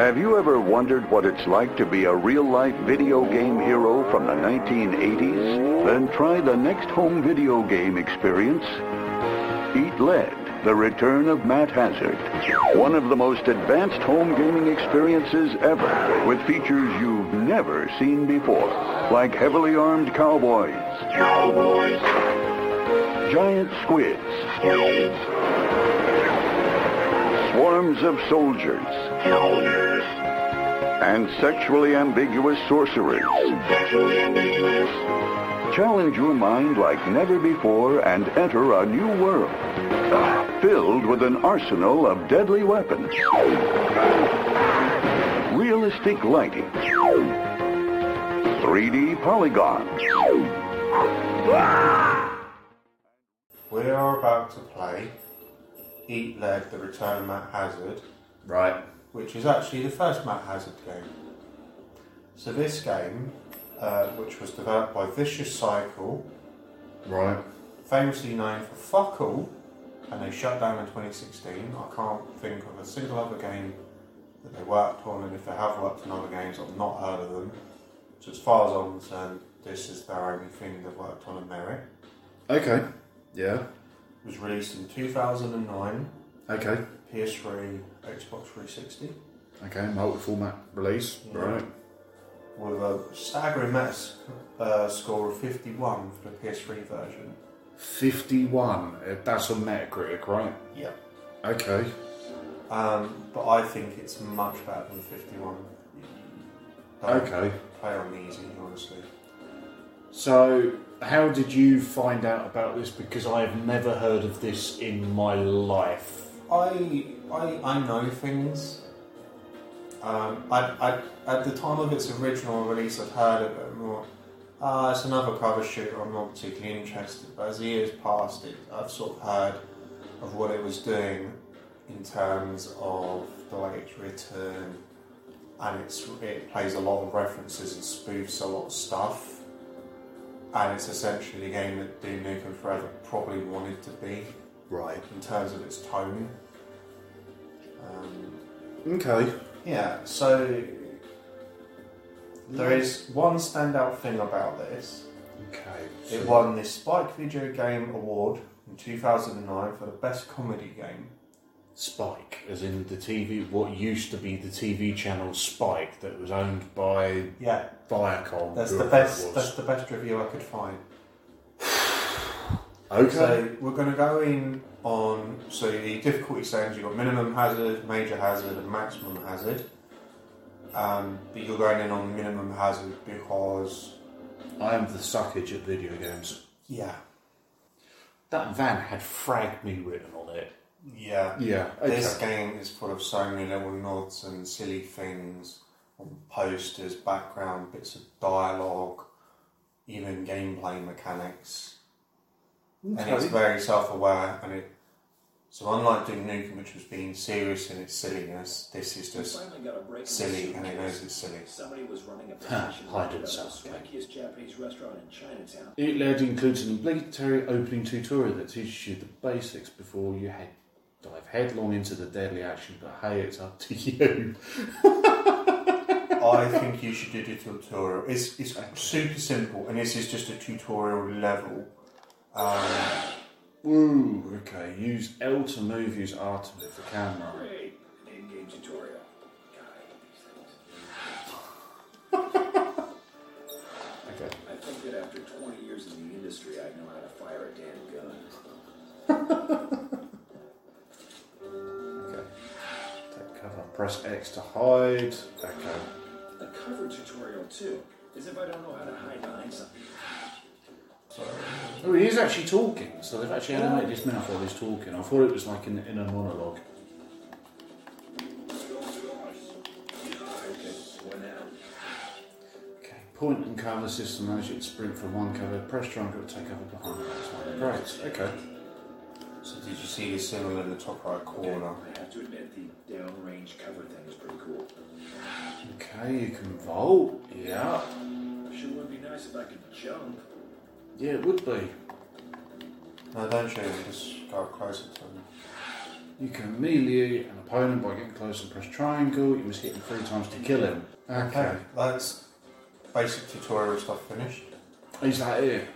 Have you ever wondered what it's like to be a real-life video game hero from the 1980s? Then try the next home video game experience, Eat Lead, The Return of Matt Hazard. One of the most advanced home gaming experiences ever, with features you've never seen before, like heavily armed cowboys, Cowboys. giant squids, swarms of Soldiers. And sexually ambiguous sorcerers. Sexually ambiguous. Challenge your mind like never before and enter a new world. Filled with an arsenal of deadly weapons. Realistic lighting. 3D polygons. We are about to play Eat Lead, The Return of Matt Hazard, Right. Which is actually the first Matt Hazard game. So this game, uh, which was developed by Vicious Cycle, Right. famously known for fuck all, and they shut down in 2016. I can't think of a single other game that they worked on, and if they have worked on other games, I've not heard of them. So as far as I'm concerned, this is their only thing they've worked on in merit. Okay. Yeah. It was released in 2009, Okay. PS3, Xbox 360, Okay. Multi-format release. Yeah. Right. with a staggering Mets uh, score of 51 for the PS3 version. Fifty-one. Uh, That's on Metacritic, right? Yeah. Okay. Um, but I think it's much better than 51. Don't Okay. Play on easy, honestly. So, how did you find out about this? Because I have never heard of this in my life. I I, I know things. Um, I, I, at the time of its original release, I'd heard of it more. Ah, it's another cover shooter. I'm not particularly interested. But as the years passed, it, I've sort of heard of what it was doing in terms of the way it's written, and it's it plays a lot of references and spoofs a lot of stuff. And it's essentially the game that Duke Nukem Forever probably wanted to be Right. in terms of its tone. Um, Okay. yeah, so there is one standout thing about this. Okay. It won the Spike Video Game Award in 2009 for the best comedy game. Spike, as in the TV, what used to be the TV channel Spike, that was owned by Yeah, Viacom. that's the whoever it best. was. That's the best review I could find. Okay. So we're going to go in on so the difficulty settings. You've got minimum hazard, major hazard, and maximum hazard. Um, but you're going in on minimum hazard because I am the suckage at video games. yeah, That van had Frag Me written on it. yeah. Yeah. This game is full of so many little nods and silly things on posters, background, bits of dialogue, even gameplay mechanics. And it's very self-aware, and it. So unlike Duke Nukem, which was being serious in its silliness, this is just finally got a break. silly, and it knows it's silly. Somebody was running a Ha, petition hide to the seek. swankiest Japanese restaurant in Chinatown. It led includes an obligatory opening tutorial that teaches you the basics before you head dive headlong into the deadly action. But hey, it's up to you. I think you should do the tutorial. It's, it's super simple, and this is just a tutorial level. Um, Ooh, okay. Use L to move. Use R to move the camera. Great, in-game tutorial. I hate these things. Okay. I think that after 20 years in the industry, I know how to fire a damn gun. Okay. Take cover. Press X to hide. Okay. A cover tutorial too, as if I don't know how to hide behind something. Oh, he is actually talking. So they've actually animated his mouth while he's talking. I thought it was like in, in a monologue. Okay, what now? Okay. Point and cover system allows you to sprint from one cover. Press triangle to take cover behind. That's fine. Great. Okay. so did you see the symbol in the top right corner? I have to admit, the downrange cover thing is pretty cool. Okay. You can vault. Yeah. Sure would be nice if I could jump. Yeah, it would be. No, don't him. Just go up closer to him. You can melee an opponent by getting close and press triangle. You must hit him three times to kill him. Okay. That's basic tutorial stuff finished. Is that it?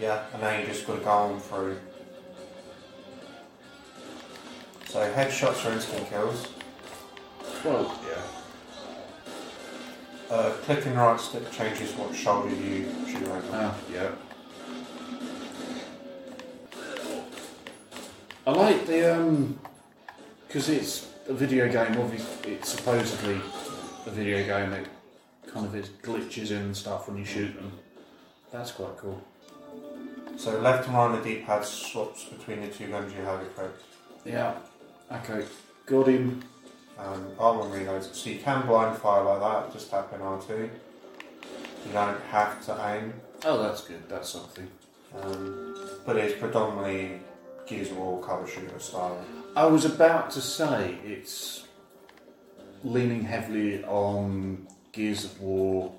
Yeah, and now you just got to go on through. So headshots are instant kills. Well, yeah. Uh, clicking right stick changes what shoulder you shoot over. Ah, yeah. I like the um, because it's a video game. Obviously, it's supposedly a video game. It kind of is glitches in and stuff when you shoot them. That's quite cool. So left and right on the D-pad swaps between the two guns you have equipped. Yeah. Okay. Got him. Um, R1 reloads. So you can blind fire like that, just tap in R2. You don't have to aim, Oh, that's good. That's something. um, but it's predominantly Gears of War cover shooter style. I was about to say it's leaning heavily on Gears of War.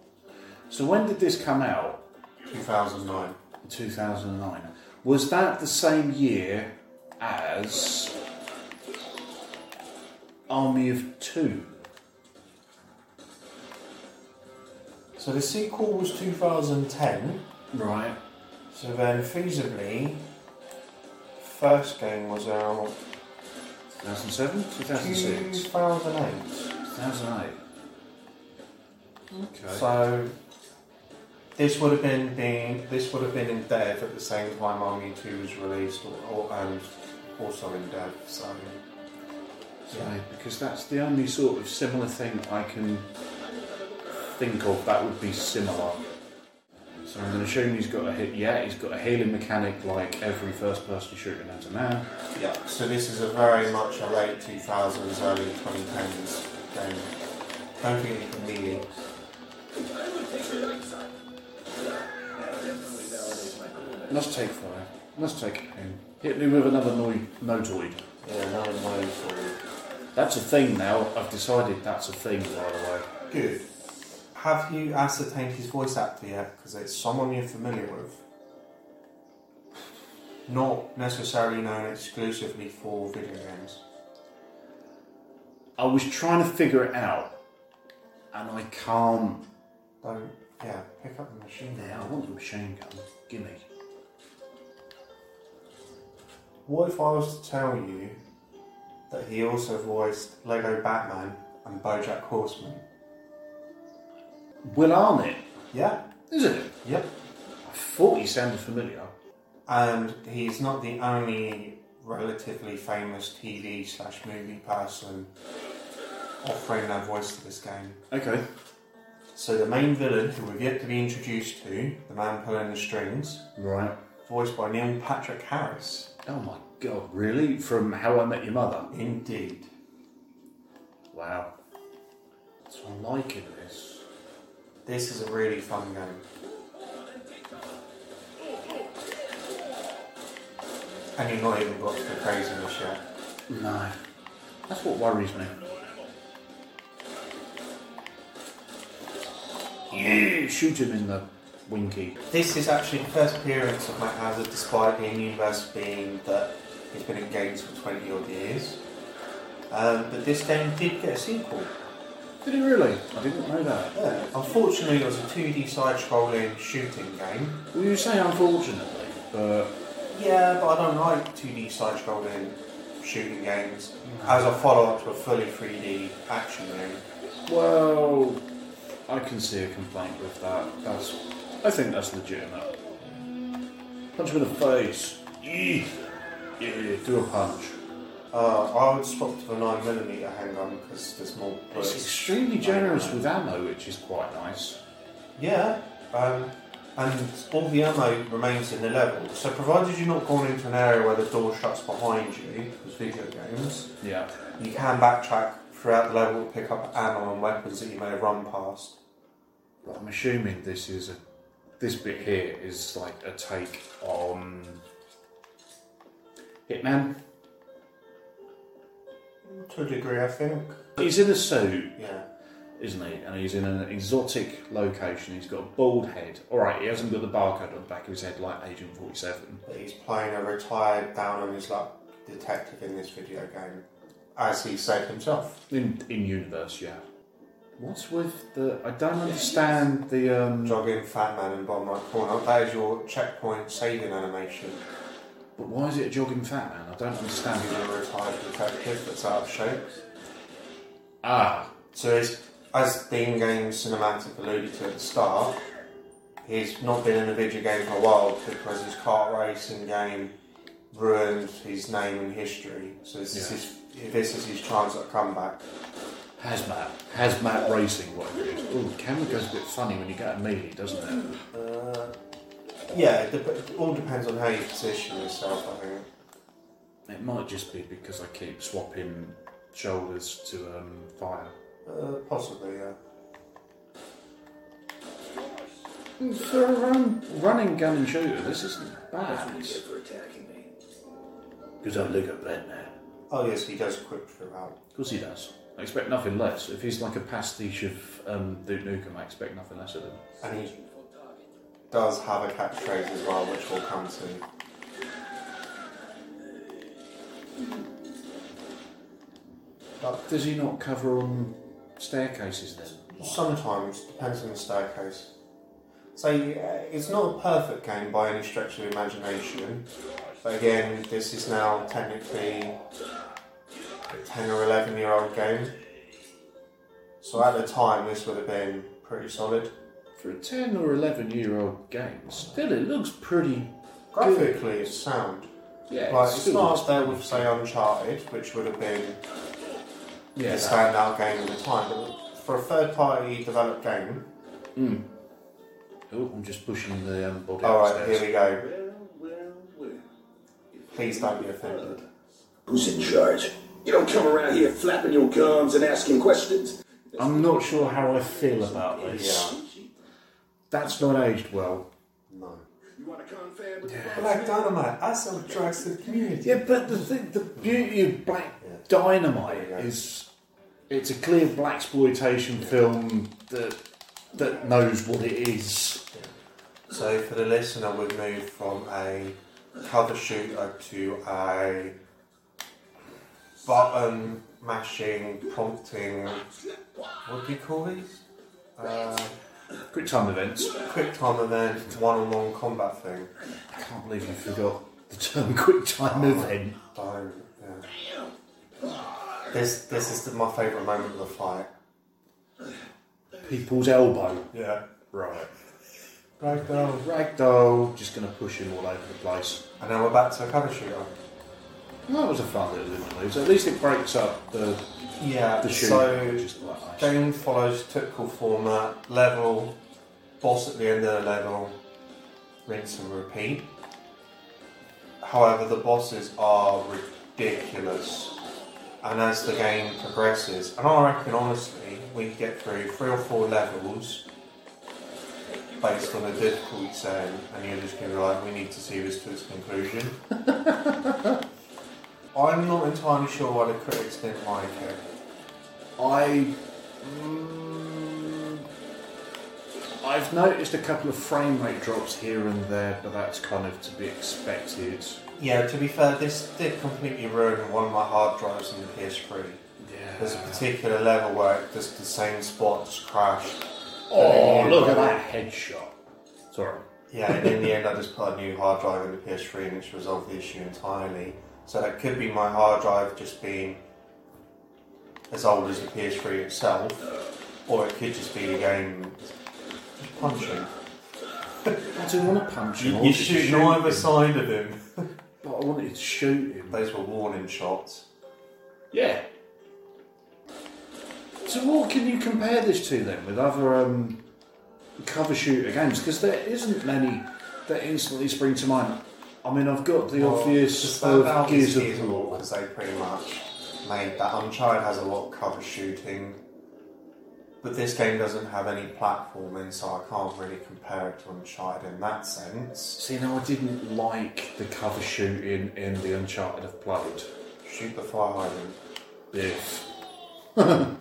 So when did this come out? 2009. 2009. Was that the same year as Army of Two? So the sequel was 2010. Right. So then, feasibly, first game was out 2007? 2006? 2008. 2008. Okay. So this would have been being this would have been in dev at the same time Army Two was released, or, or, and also in dev. So Right, because that's the only sort of similar thing I can think of that would be similar. I'm going to assume he's got a hit. Yeah, he's got a healing mechanic like every first-person shooter known to man. yeah. So this is a very much a late 2000s, early 2010s game. Don't think melee. Let's take fire. Let's take aim. Hit me with another no- notoid. Yeah, no one knows for That's a thing now. I've decided that's a thing, by the way. Good. Have you ascertained his voice actor yet? Because it's someone you're familiar with. Not necessarily known exclusively for video games. I was trying to figure it out, and I can't. Don't, yeah, pick up the machine gun. Yeah, I want the machine gun. Gimme. What if I was to tell you that he also voiced Lego Batman and Bojack Horseman? Will Arnett, Yeah, isn't it? yep. I thought he sounded familiar. And he's not the only relatively famous TV slash movie person offering their voice to this game. Okay. So the main villain, who we've yet to be introduced to, the man pulling the strings, Right. voiced by Neil Patrick Harris. Oh my god, really? From How I Met Your Mother? Indeed. Wow. So I'm liking this. This is a really fun game. And you've not even got to the craziness yet. No. That's what worries me. Yeah, shoot him in the winky. This is actually the first appearance of Matt Hazard, despite the universe being that he's been in games for 20 odd years. Um, but this game did get a sequel. Did he really? I didn't know that. Yeah. Unfortunately, it was a 2D side-scrolling shooting game. Well, you say unfortunately, but Yeah, but I don't like 2D side-scrolling shooting games mm. as a follow-up to a fully 3D action game. well, I can see a complaint with that. That's, I think that's legitimate. Punch him in the face. Yeah, yeah, do a punch. Uh, I would swap to the 9mm handgun because there's more It's extremely generous with ammo, which is quite nice. Yeah, um, and all the ammo remains in the level. So provided you're not going into an area where the door shuts behind you, because video games, Yeah. you can backtrack throughout the level to pick up ammo and weapons that you may have run past. But I'm assuming this is a this bit here is like a take on Hitman. To a degree, I think. He's in a suit, Yeah. isn't he? And he's in an exotic location. He's got a bald head. All right, he hasn't got the barcode on the back of his head like Agent Forty Seven. But he's playing a retired, down on his luck detective in this video game, as he said himself. In in universe, yeah. What's with the? I don't understand the. Um, Jogging Fat Man and bottom right corner. That is your checkpoint saving animation. But why is it a jogging fat man? I don't understand. He's a retired detective that's out of shape. Ah, So as, as the in-game cinematic alluded to at the start, he's not been in a video game for a while because his kart racing game ruined his name and history. So this, is, his, this is his chance at a comeback. hazmat, hazmat racing, whatever it is. Oh, the camera goes a bit funny when you get a melee, doesn't it? Uh, yeah, it, dep- it all depends on how you position yourself, I think. It might just be because I keep swapping shoulders to um, fire. Uh, possibly, yeah. For a run, running gun and shooter, this isn't bad. for attacking me. Because I look at that man. Oh yes, he does quick throughout. Of course he does. I expect nothing less. If he's like a pastiche of um, Duke Nukem, I expect nothing less of him. And he does have a catchphrase as well, which we'll come to. But does he not cover on staircases then? Sometimes, depends on the staircase. So uh, it's not a perfect game by any stretch of the imagination. But again, this is now technically a 10 or 11 year old game. So at the time, this would have been pretty solid. For a 10 or 11 year old game, still it looks pretty. Graphically, it's sound. Yeah, Like, it it's not looks up there with, say, Uncharted, which would have been Yeah, a standout game at the time. But for a third party developed game, Mm. Oh, I'm just pushing the um, body alright, here we go. Well, well, well. Please don't be offended. Who's in charge? You don't come around here flapping your gums and asking questions. I'm not sure how I feel about this. Yeah. That's not aged well. No. You want to confab with the Black Dynamite, I sell drugs to the community. Yeah, but the thing, the beauty of Black Yeah. Dynamite Yeah. is it's a clear black exploitation film that that knows what it is. So for the listener, we've moved from a cover shooter to a button mashing, prompting. What do you call these? Uh, Quick time events. quick time event, one-on-one combat thing. I can't believe you forgot the term quick time event. Don't. Yeah. This this is the, my favourite moment of the fight. People's elbow. Yeah. Right. Right down. Ragdoll, just going to push him all over the place. And now we're back to a cover shooter. Well, that was a fun little interlude. At least it breaks up the Yeah. the shooting, so which is quite nice. Game follows typical format, level, boss at the end of the level, rinse and repeat. However, the bosses are ridiculous. And as the game progresses, and I reckon honestly, we get through three or four levels based on the difficulty setting, and you're just going to be like, we need to see this to its conclusion. I'm not entirely sure why the critics didn't like it. I. Mm, I've noticed a couple of frame rate drops here and there, but that's kind of to be expected. Yeah, to be fair, this did completely ruin one of my hard drives on the PS3. Yeah. There's a particular level where it just the same spot just crashed. Oh, look at that headshot. Sorry. Yeah, and in the end, I just put a new hard drive in the PS3 and it's resolved the issue entirely. So that could be my hard drive just being as old as the PS3 itself, or it could just be the game just punching. I didn't want to punch him. I You, wanted you to shoot shoot either him, side of him. But I wanted to shoot him. Those were warning shots. Yeah. So what can you compare this to then with other um, cover shooter games? Because there isn't many that instantly spring to mind. I mean, I've got the Well, obvious to stand of Gears of of War War. because they pretty much made that. Uncharted has a lot of cover shooting, but this game doesn't have any platforming, so I can't really compare it to Uncharted in that sense. See, now I didn't like the cover shooting in the Uncharted I've played. Shoot the fire hydrant. Biff.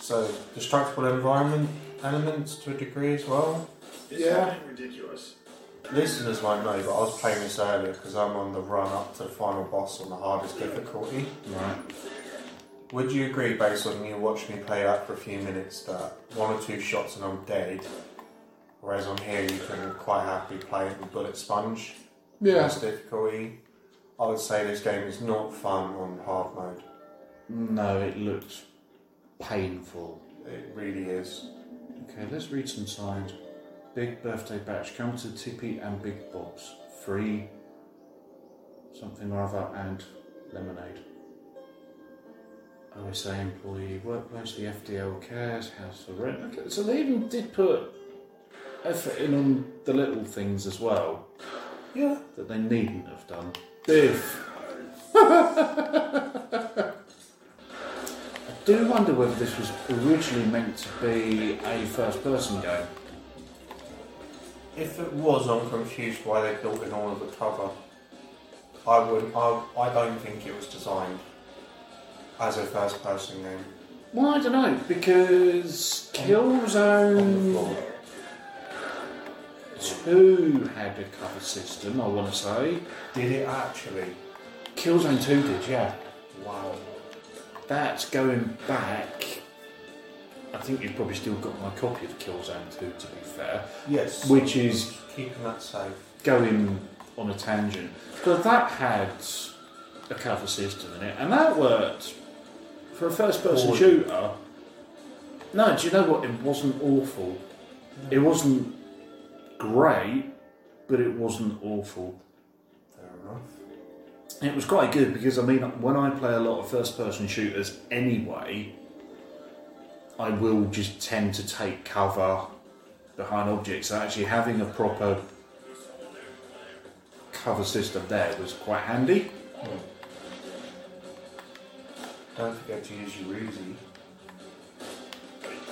So destructible environment elements to a degree as well. This Yeah. ridiculous. Listeners won't know, but I was playing this earlier because I'm on the run up to the final boss on the hardest difficulty. Right. Would you agree, based on you watching me play that for a few minutes, that one or two shots and I'm dead? Whereas on here, you can quite happily play it with bullet sponge. Yeah. Less difficulty. I would say this game is not fun on hard mode. No, it looks painful. It really is. Okay, let's read some signs. Big birthday batch. Come to Tippy and Big Bob's. Free something or other and lemonade. OSA employee workplace, the FDL cares, house for rent. Okay, so they even did put effort in on the little things as well Yeah. that they needn't have done. Biff. I do wonder whether this was originally meant to be a first person game. If it was, I'm confused why they built in all of the cover. I wouldn't. I, I don't think it was designed as a first-person game. Well, I don't know, because On the Killzone floor. 2 had a cover system, I want to say. Did it actually? Killzone 2 did, yeah. Wow. That's going back. I think you've probably still got my copy of Killzone 2, to be fair. Yes. Which is keeping that safe. going on a tangent. But that had a cover system in it, and that worked for a first person Poorly. shooter. No, do you know what? It wasn't awful. It wasn't great, but it wasn't awful. Fair enough. It was quite good because I mean, when I play a lot of first person shooters anyway, I will just tend to take cover behind objects. So actually, having a proper cover system there was quite handy. Don't forget to use your Uzi.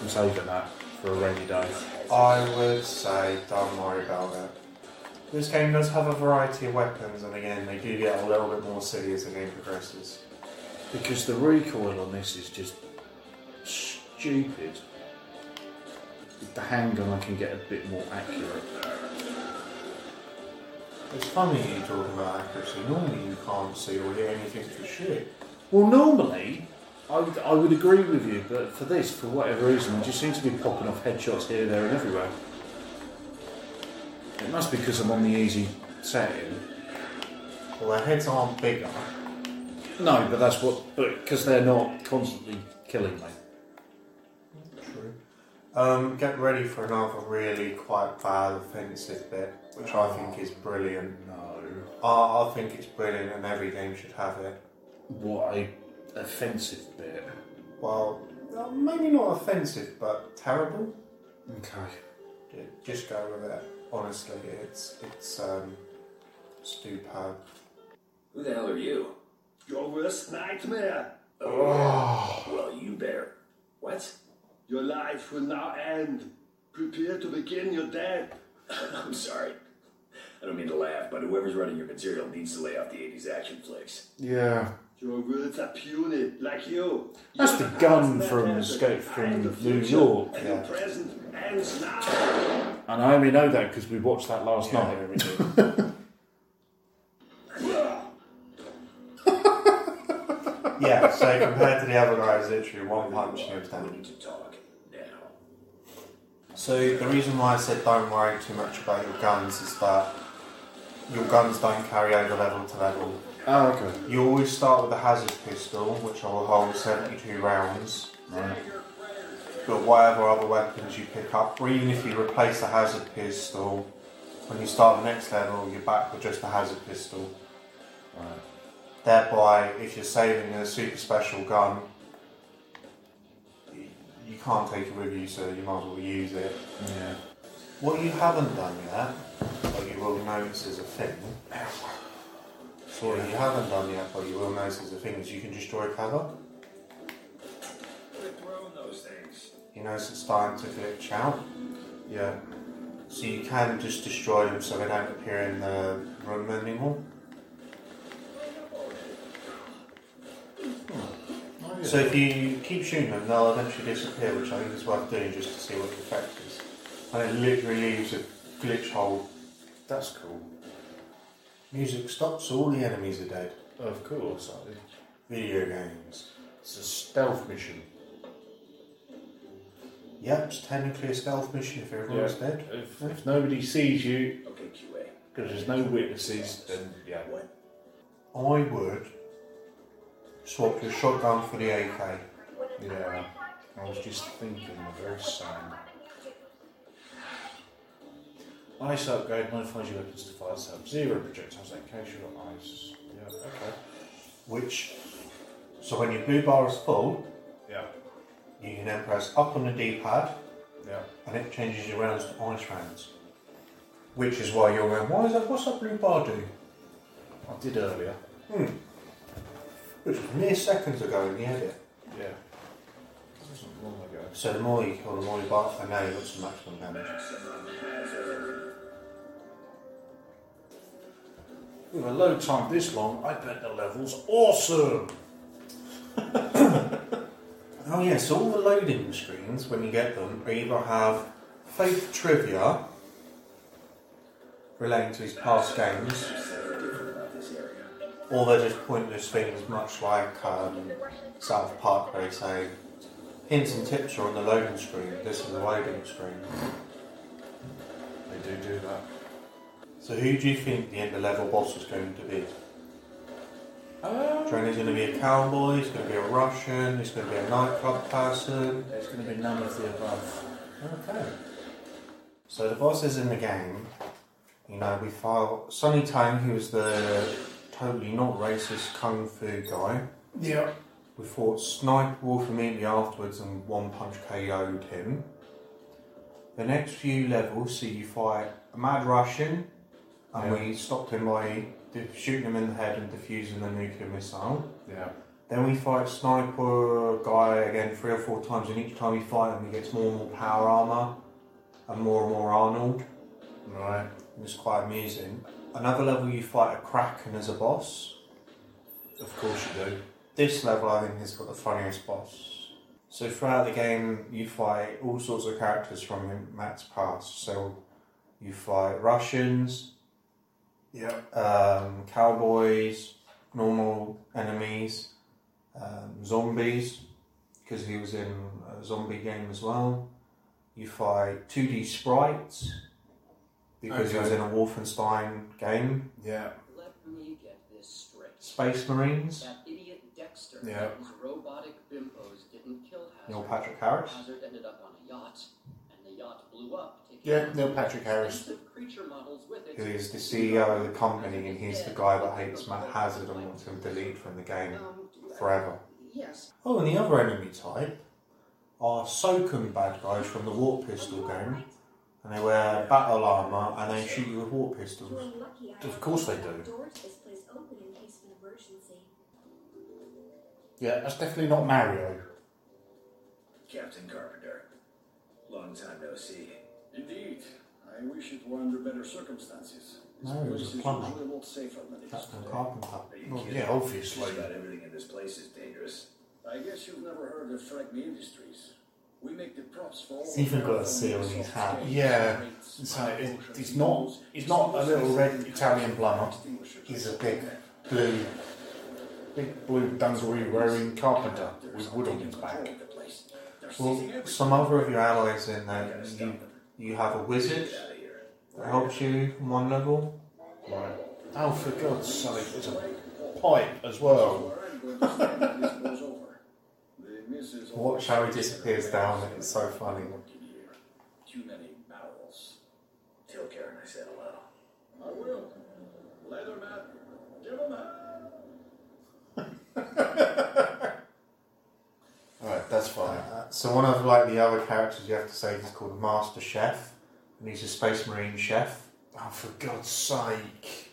I'm saving that for a rainy day. I would say don't worry about it. This game does have a variety of weapons, and again, they do get a little bit more silly as the game progresses. Because the recoil on this is just stupid. With the handgun, I can get a bit more accurate. It's funny you talking about accuracy. Normally, you can't see or hear anything for shit. Well, normally, I would, I would agree with you, but for this, for whatever reason, I just seem to be popping off headshots here, there, and everywhere. It must be because I'm on the easy setting. Well, their heads aren't bigger. No, but that's what. But because they're not constantly killing me. True. Um, get ready for another really quite bad offensive bit, which I think is brilliant. No. I, I think it's brilliant, and every game should have it. What a offensive bit. Well, uh, maybe not offensive, but terrible. Okay. Yeah, Just go with it. Honestly, it's it's um, superb. Who the hell are you? Your worst nightmare. Oh. Well, you bear. What? Your life will now end. Prepare to begin your death. I'm sorry. I don't mean to laugh, but whoever's running your material needs to lay off the 80s action flicks. Yeah. Your words are puny, like you. That's Your the gun from Escape from New York. And Yeah. present ends now. And I only know that because we watched that last Yeah, night. we yeah, so compared to the other guys, literally one punch and he was We down. need to talk now. So the reason why I said don't worry too much about your guns is that your guns don't carry over level to level. Oh, okay. You always start with the hazard pistol, which will hold 72 rounds. Right. But whatever other weapons you pick up, or even if you replace the hazard pistol, when you start the next level, you're back with just the hazard pistol. Right. Thereby, if you're saving a super special gun, you can't take it with you, so you might as well use it. Yeah. What you haven't done yet, but you will notice as a thing, so what you haven't done yet, but you will notice as a thing, is you can destroy a cover. Quit throwing those things. You notice it's starting to glitch out. Yeah. So you can just destroy them so they don't appear in the room anymore. So if you keep shooting them, they'll eventually disappear, which I think is worth doing just to see what the effect is. And it literally leaves a glitch hole That's cool. Music stops, all the enemies are dead. Of course. Video games. It's a stealth mission. Yep, it's technically a stealth mission if everyone's Yeah. dead. If, if nobody sees you, Okay, QA. because there's no witnesses, then yeah. I would swap your shotgun for the AK. Yeah. I was just thinking the very same. Ice upgrade modifies your weapons to fire sub zero projectiles that catch your eyes. Yeah, okay. Which, so when your blue bar is full, Yeah, you can then press up on the D-pad yeah. and it changes your rounds to ice rounds. Which is why you're going, why is that, what's that blue bar do? I did earlier. Hmm. Which was mere seconds ago in the edit. Yeah. That wasn't long ago. So the more you kill, the more you bar, and now you've got some maximum damage. With a load time this long, I bet the level's awesome! Oh yeah, so all the loading screens, when you get them, either have faith trivia relating to his past games, About this area. Or they're just pointless things, much like um, South Park, where they say hints and tips are on the loading screen. This is the loading screen. They do do that. So who do you think the end of level boss is going to be? You going to be a cowboy? He's going to be a Russian? He's going to be a nightclub person? There's going to be none of the above. Okay. So the bosses in the game, you know, we fought Sonny Tang, was the totally not racist kung fu guy. Yeah. We fought Sniper Wolf immediately afterwards and one punch KO'd him. The next few levels see you fight a mad Russian, and Yeah. we stopped him by shooting him in the head and defusing the nuclear missile. Yeah. Then we fight Sniper guy again three or four times, and each time we fight him, he gets more and more power armor and more and more Arnold. Right. It's quite amusing. Another level, you fight a Kraken as a boss. Of course you do. This level, I think, has got the funniest boss. So throughout the game, you fight all sorts of characters from Matt's past. So you fight Russians, Yeah. um, cowboys, normal enemies, um, zombies, because he was in a zombie game as well. You fight 2D sprites, because he was in a Wolfenstein game. Yeah. Let me get this straight. Space Marines, That idiot Dexter Yeah. and his robotic bimbos didn't kill Hazard. Neil Patrick Harris. Hazard ended up on a yacht, and the yacht blew up. Yeah, out Neil Patrick Harris. expensive creature models with it. who is the CEO of the company, and he's the guy that hates Matt Hazard and wants him deleted from the game Um, forever. Yes. Oh, and the other enemy type are Soken bad guys from the Warp Pistol game, and they wear battle armor and they shoot you with warp pistols. Of course they do. Doors to this place open in case of an emergency. Yeah, that's definitely not Mario. Captain Carpenter. Long time no see. Indeed. I wish it were under better circumstances. This No, it was a plumber. usually a lot safer than it is Captain. Carpenter. Are you Well, kidding? yeah, obviously. Just about everything in this place is dangerous. I guess you've never heard of Fragme Industries. Even the got a seal on his hat. Yeah, rates, So it, potions, he's not he's not a little red Italian plumber. extinguishers. He's a big blue. Big blue dungaree wearing carpenter with wood on his back. The place. Well, some other of your allies in I there, You, you have a wizard Get out that helps you on one level. Right. Oh, for God's sake, there's a pipe as well. I'm going to stand when this blows over. The missus Watch how he disappears down, it's so funny. Too many barrels. Tell Karen I said hello. I will. Leatherman, give him a Alright, that's fine. Uh, so one of like the other characters you have to say is called Master Chef, and he's a Space Marine chef. Oh, for God's sake.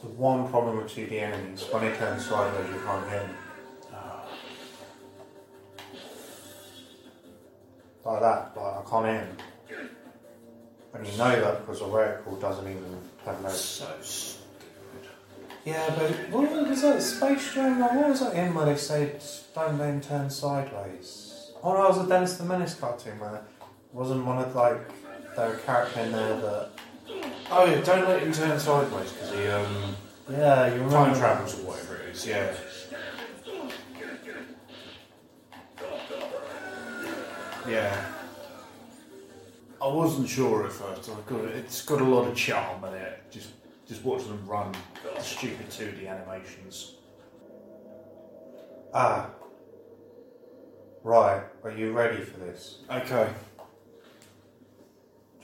The one problem with 2D enemies, when they turn sideways, you can't hit them. Like that, like I can't him. And you know that because the reticle doesn't even turn those. So stupid. Yeah, but what was that Space Jam? Like, what was that in where they said don't then turn sideways? Oh no, it was a Dennis the Menace cartoon where wasn't one of like there a character in there that Oh yeah, don't let him turn sideways because he um Yeah, you remember time travels or whatever it is. Yeah. Yeah. I wasn't sure at first. I've got it's got a lot of charm in it. Just just watching them run the stupid 2D animations. Ah. Right, are you ready for this? Okay.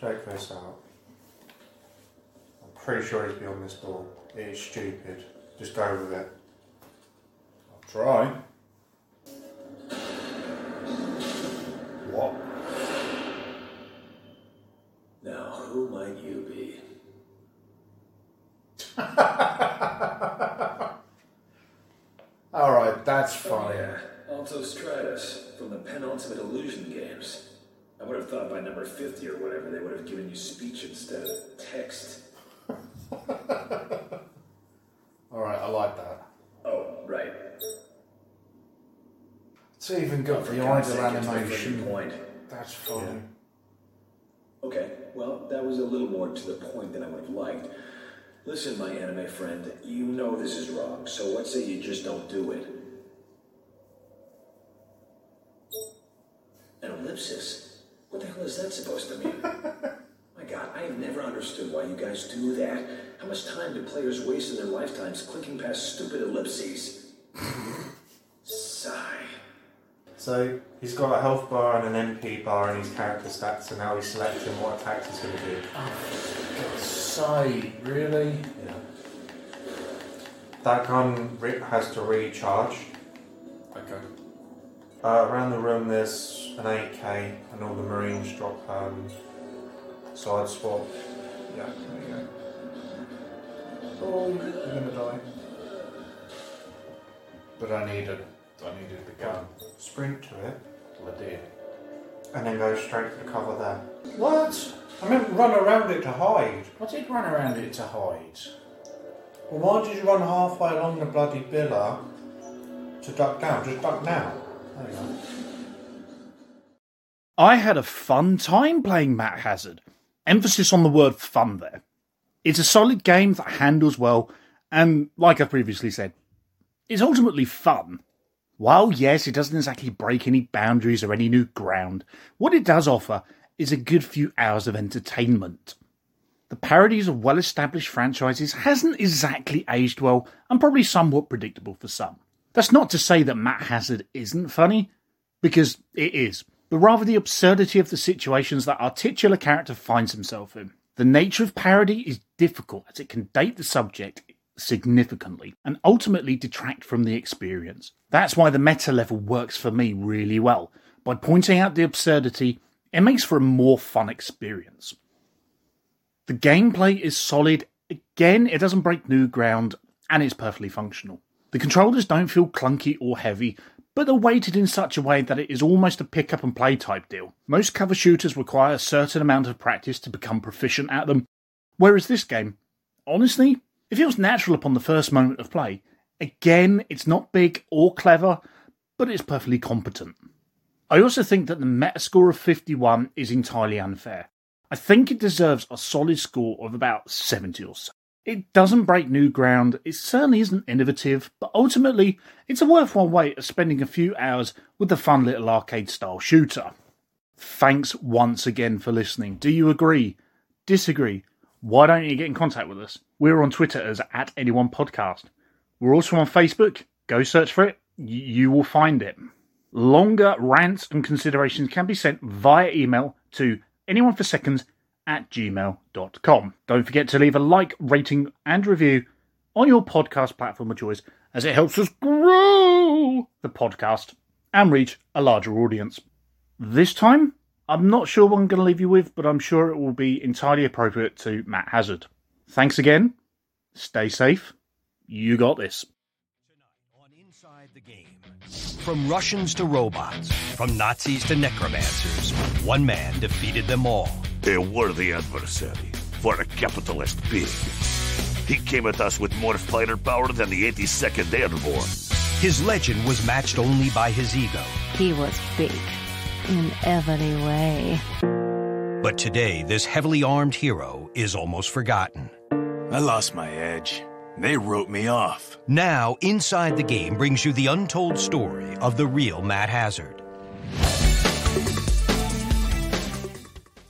Check this out. I'm pretty sure it's beyond this door. It is stupid. Just go with it. I'll try. What? Now, who might you be? Alright, that's funny. Yeah, Alto Stratus from the Penultimate Illusion games. I would have thought by number 50 or whatever they would have given you speech instead of text. Alright, I like that. Oh, right. It's even got For the God's idle sake, it's my animation. point. That's funny. Okay, well, that was a little more to the point than I would have liked. Listen, my anime friend, you know this is wrong, so what say you just don't do it? An? What the hell is that supposed to mean? my god, I have never understood why you guys do that. How much time do players waste in their lifetimes clicking past stupid ellipses? Sigh. So he's got a health bar and an MP bar in his character stats, and now he's selecting what attacks he's going to do. God's sake, really? Yeah. That gun re- has to recharge. Okay. Uh, around the room, there's an AK, and all the Marines drop um, side swap. Yeah, there you go. Oh, you're gonna die. But I needed, I needed the gun. Sprint to it, Well, I did. and then go straight for the cover there. What? I meant run around it to hide. I did run around it to hide. Well, why did you run halfway along the bloody biller to duck down? Just duck now. There you go. I had a fun time playing Matt Hazard. Emphasis on the word fun there. It's a solid game that handles well, and like I've previously said, it's ultimately fun. While yes, it doesn't exactly break any boundaries or any new ground, what it does offer is a good few hours of entertainment. The parodies of well established franchises hasn't exactly aged well and probably somewhat predictable for some. That's not to say that Matt Hazard isn't funny, because it is, but rather the absurdity of the situations that our titular character finds himself in. The nature of parody is difficult as it can date the subject significantly and ultimately detract from the experience. That's why the meta level works for me really well. By pointing out the absurdity, it makes for a more fun experience. The gameplay is solid. Again, it doesn't break new ground and it's perfectly functional. The controllers don't feel clunky or heavy, but they're weighted in such a way that it is almost a pick up and play type deal. Most cover shooters require a certain amount of practice to become proficient at them, whereas this game, honestly, it feels natural upon the first moment of play. Again, it's not big or clever, but it's perfectly competent. I also think that the metascore of 51 is entirely unfair. I think it deserves a solid score of about 70 or so. It doesn't break new ground, it certainly isn't innovative, but ultimately, it's a worthwhile way of spending a few hours with the fun little arcade style shooter. Thanks once again for listening. Do you agree? Disagree? Why don't you get in contact with us? We're on Twitter as at anyone podcast. We're also on Facebook. Go search for it. You will find it. Longer rants and considerations can be sent via email to anyone for seconds at gmail.com. Don't forget to leave a like, rating, and review on your podcast platform of choice as it helps us grow the podcast and reach a larger audience. This time, I'm not sure what I'm going to leave you with, but I'm sure it will be entirely appropriate to Matt Hazard. Thanks again. Stay safe. You got this. On Inside the Game. From Russians to robots, from Nazis to necromancers, one man defeated them all. A worthy adversary for a capitalist pig. He came at us with more fighter power than the 82nd Airborne. His legend was matched only by his ego. He was big in every way. But today, this heavily armed hero is almost forgotten. I lost my edge. They wrote me off. Now, Inside the Game brings you the untold story of the real Matt Hazard.